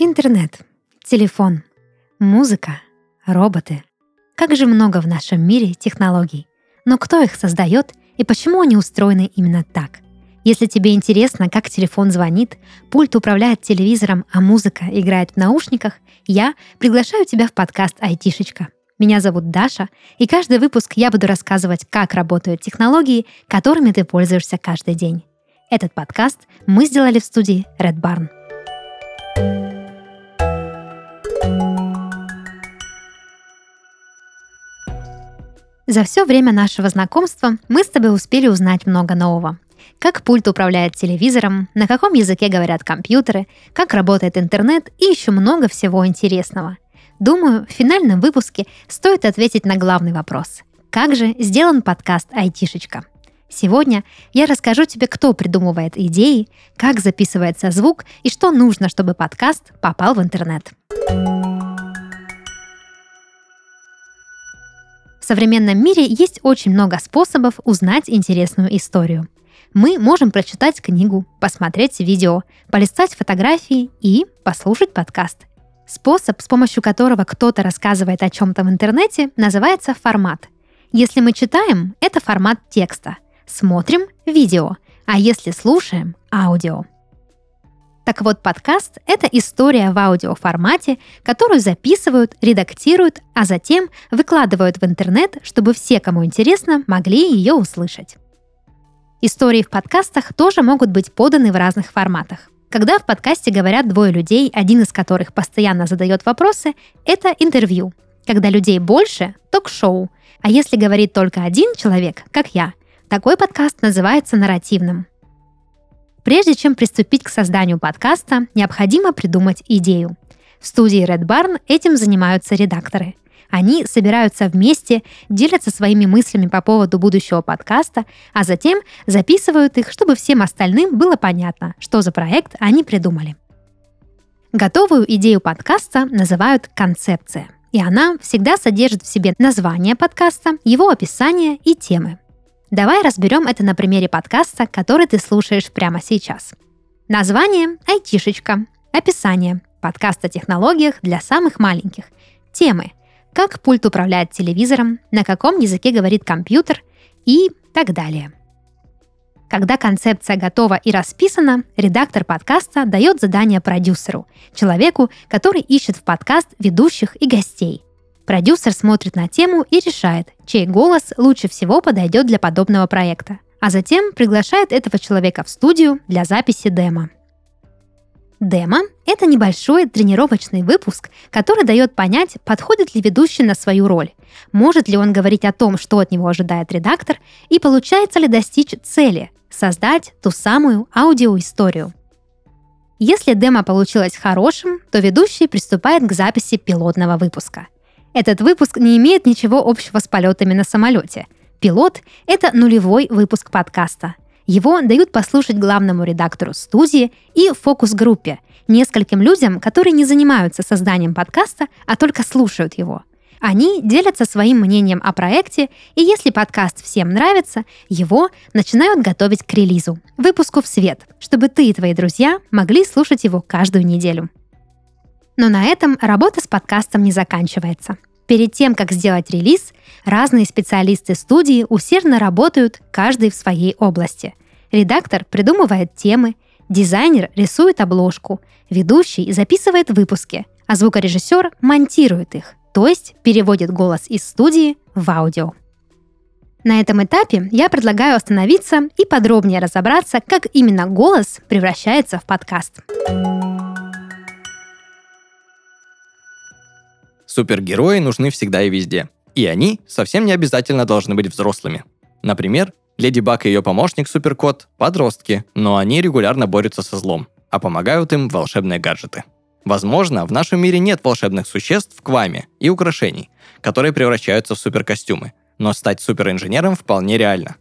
Интернет, телефон, музыка, роботы. Как же много в нашем мире технологий. Но кто их создает и почему они устроены именно так? Если тебе интересно, как телефон звонит, пульт управляет телевизором, а музыка играет в наушниках, я приглашаю тебя в подкаст «Айтишечка». Меня зовут Даша, и каждый выпуск я буду рассказывать, как работают технологии, которыми ты пользуешься каждый день. Этот подкаст мы сделали в студии Red Barn. За все время нашего знакомства мы с тобой успели узнать много нового. Как пульт управляет телевизором, на каком языке говорят компьютеры, как работает интернет и еще много всего интересного. Думаю, в финальном выпуске стоит ответить на главный вопрос. Как же сделан подкаст «Айтишечка»? Сегодня я расскажу тебе, кто придумывает идеи, как записывается звук и что нужно, чтобы подкаст попал в интернет. В современном мире есть очень много способов узнать интересную историю. Мы можем прочитать книгу, посмотреть видео, полистать фотографии и послушать подкаст. Способ, с помощью которого кто-то рассказывает о чем-то в интернете, называется формат. Если мы читаем, это формат текста. Смотрим – видео. А если слушаем – аудио. Так вот, подкаст — это история в аудиоформате, которую записывают, редактируют, а затем выкладывают в интернет, чтобы все, кому интересно, могли ее услышать. Истории в подкастах тоже могут быть поданы в разных форматах. Когда в подкасте говорят двое людей, один из которых постоянно задает вопросы, это интервью. Когда людей больше – ток-шоу. А если говорит только один человек, как я, такой подкаст называется нарративным. Прежде чем приступить к созданию подкаста, необходимо придумать идею. В студии Red Barn этим занимаются редакторы. Они собираются вместе, делятся своими мыслями по поводу будущего подкаста, а затем записывают их, чтобы всем остальным было понятно, что за проект они придумали. Готовую идею подкаста называют концепция, и она всегда содержит в себе название подкаста, его описание и темы. Давай разберем это на примере подкаста, который ты слушаешь прямо сейчас. Название – «Айтишечка». Описание – подкаст о технологиях для самых маленьких. Темы – как пульт управляет телевизором, на каком языке говорит компьютер и так далее. Когда концепция готова и расписана, редактор подкаста дает задание продюсеру, человеку, который ищет в подкаст ведущих и гостей. Продюсер смотрит на тему и решает, чей голос лучше всего подойдет для подобного проекта, а затем приглашает этого человека в студию для записи демо. Демо — это небольшой тренировочный выпуск, который дает понять, подходит ли ведущий на свою роль, может ли он говорить о том, что от него ожидает редактор, и получается ли достичь цели — создать ту самую аудиоисторию. Если демо получилось хорошим, то ведущий приступает к записи пилотного выпуска — этот выпуск не имеет ничего общего с полетами на самолете. Пилот — это нулевой выпуск подкаста. Его дают послушать главному редактору студии и фокус-группе, нескольким людям, которые не занимаются созданием подкаста, а только слушают его. Они делятся своим мнением о проекте, и если подкаст всем нравится, его начинают готовить к релизу, выпуску в свет, чтобы ты и твои друзья могли слушать его каждую неделю. Но на этом работа с подкастом не заканчивается. Перед тем, как сделать релиз, разные специалисты студии усердно работают, каждый в своей области. Редактор придумывает темы, дизайнер рисует обложку, ведущий записывает выпуски, а звукорежиссер монтирует их, то есть переводит голос из студии в аудио. На этом этапе я предлагаю остановиться и подробнее разобраться, как именно голос превращается в подкаст. Супергерои нужны всегда и везде. И они совсем не обязательно должны быть взрослыми. Например, Леди Баг и ее помощник Суперкот – подростки, но они регулярно борются со злом, а помогают им волшебные гаджеты. Возможно, в нашем мире нет волшебных существ в кваме и украшений, которые превращаются в суперкостюмы, но стать суперинженером вполне реально.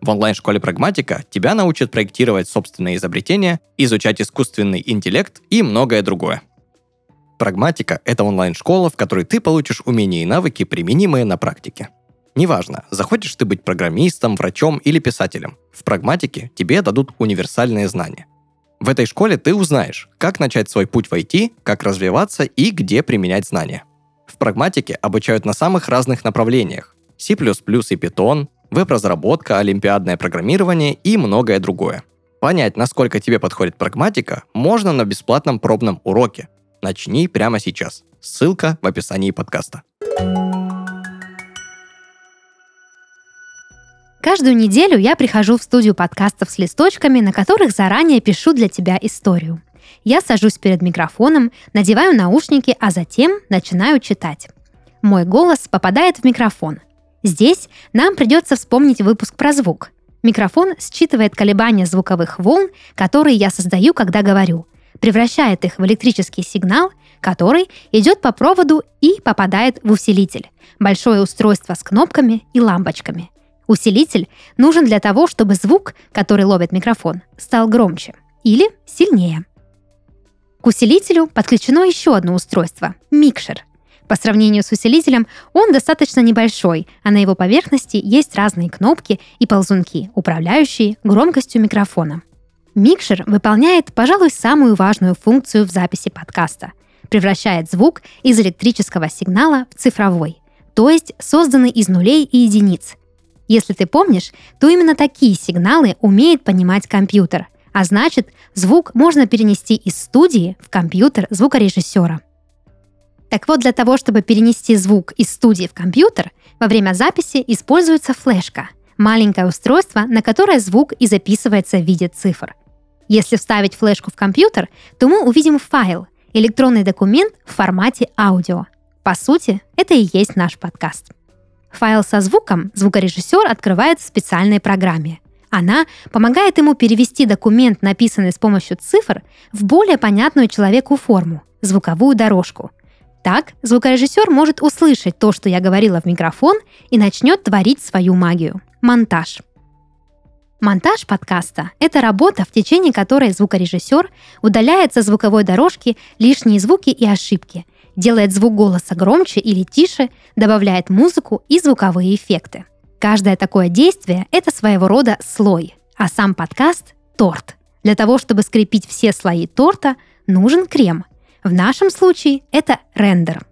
В онлайн-школе прагматика тебя научат проектировать собственные изобретения, изучать искусственный интеллект и многое другое – Прагматика — это онлайн-школа, в которой ты получишь умения и навыки, применимые на практике. Неважно, захочешь ты быть программистом, врачом или писателем. В прагматике тебе дадут универсальные знания. В этой школе ты узнаешь, как начать свой путь в IT, как развиваться и где применять знания. В прагматике обучают на самых разных направлениях. C++ и Python, веб-разработка, олимпиадное программирование и многое другое. Понять, насколько тебе подходит прагматика, можно на бесплатном пробном уроке. Начни прямо сейчас. Ссылка в описании подкаста. Каждую неделю я прихожу в студию подкастов с листочками, на которых заранее пишу для тебя историю. Я сажусь перед микрофоном, надеваю наушники, а затем начинаю читать. Мой голос попадает в микрофон. Здесь нам придется вспомнить выпуск про звук. Микрофон считывает колебания звуковых волн, которые я создаю, когда говорю, превращает их в электрический сигнал, который идет по проводу и попадает в усилитель. Большое устройство с кнопками и лампочками. Усилитель нужен для того, чтобы звук, который ловит микрофон, стал громче или сильнее. К усилителю подключено еще одно устройство – микшер. По сравнению с усилителем он достаточно небольшой, а на его поверхности есть разные кнопки и ползунки, управляющие громкостью микрофона. Микшер выполняет, пожалуй, самую важную функцию в записи подкаста – превращает звук из электрического сигнала в цифровой, то есть созданный из нулей и единиц. Если ты помнишь, то именно такие сигналы умеет понимать компьютер – а значит, звук можно перенести из студии в компьютер звукорежиссера. Так вот, для того, чтобы перенести звук из студии в компьютер, во время записи используется флешка – маленькое устройство, на которое звук и записывается в виде цифр. Если вставить флешку в компьютер, то мы увидим файл – электронный документ в формате аудио. По сути, это и есть наш подкаст. Файл со звуком звукорежиссер открывает в специальной программе. Она помогает ему перевести документ, написанный с помощью цифр, в более понятную человеку форму – звуковую дорожку. Так звукорежиссер может услышать то, что я говорила в микрофон, и начнет творить свою магию – монтаж. Монтаж подкаста – это работа, в течение которой звукорежиссер удаляет со звуковой дорожки лишние звуки и ошибки, делает звук голоса громче или тише, добавляет музыку и звуковые эффекты – Каждое такое действие – это своего рода слой, а сам подкаст – торт. Для того, чтобы скрепить все слои торта, нужен крем. В нашем случае это рендер.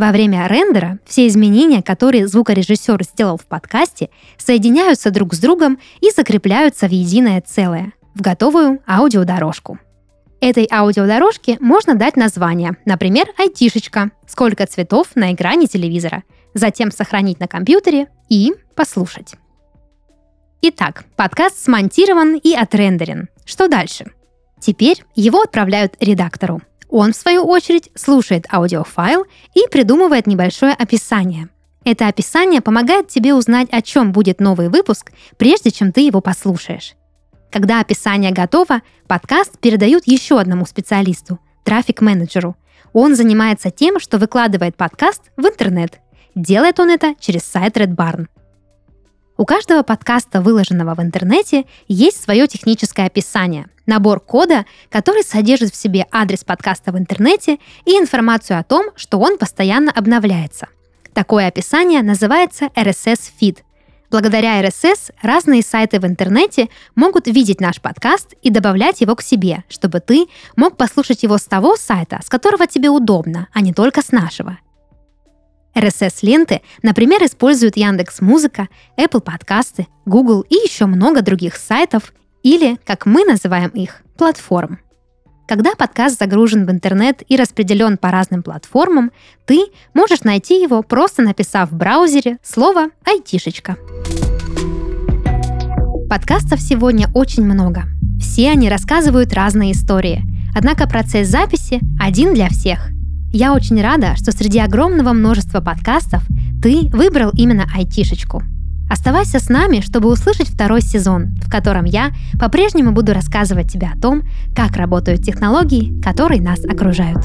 Во время рендера все изменения, которые звукорежиссер сделал в подкасте, соединяются друг с другом и закрепляются в единое целое, в готовую аудиодорожку. Этой аудиодорожке можно дать название, например, айтишечка, сколько цветов на экране телевизора – затем сохранить на компьютере и послушать. Итак, подкаст смонтирован и отрендерен. Что дальше? Теперь его отправляют редактору. Он, в свою очередь, слушает аудиофайл и придумывает небольшое описание. Это описание помогает тебе узнать, о чем будет новый выпуск, прежде чем ты его послушаешь. Когда описание готово, подкаст передают еще одному специалисту – трафик-менеджеру. Он занимается тем, что выкладывает подкаст в интернет Делает он это через сайт Red Barn. У каждого подкаста, выложенного в интернете, есть свое техническое описание, набор кода, который содержит в себе адрес подкаста в интернете и информацию о том, что он постоянно обновляется. Такое описание называется RSS Feed. Благодаря RSS разные сайты в интернете могут видеть наш подкаст и добавлять его к себе, чтобы ты мог послушать его с того сайта, с которого тебе удобно, а не только с нашего – RSS-ленты, например, используют Яндекс Музыка, Apple подкасты, Google и еще много других сайтов или, как мы называем их, платформ. Когда подкаст загружен в интернет и распределен по разным платформам, ты можешь найти его, просто написав в браузере слово «айтишечка». Подкастов сегодня очень много. Все они рассказывают разные истории. Однако процесс записи один для всех – я очень рада, что среди огромного множества подкастов ты выбрал именно айтишечку. Оставайся с нами, чтобы услышать второй сезон, в котором я по-прежнему буду рассказывать тебе о том, как работают технологии, которые нас окружают.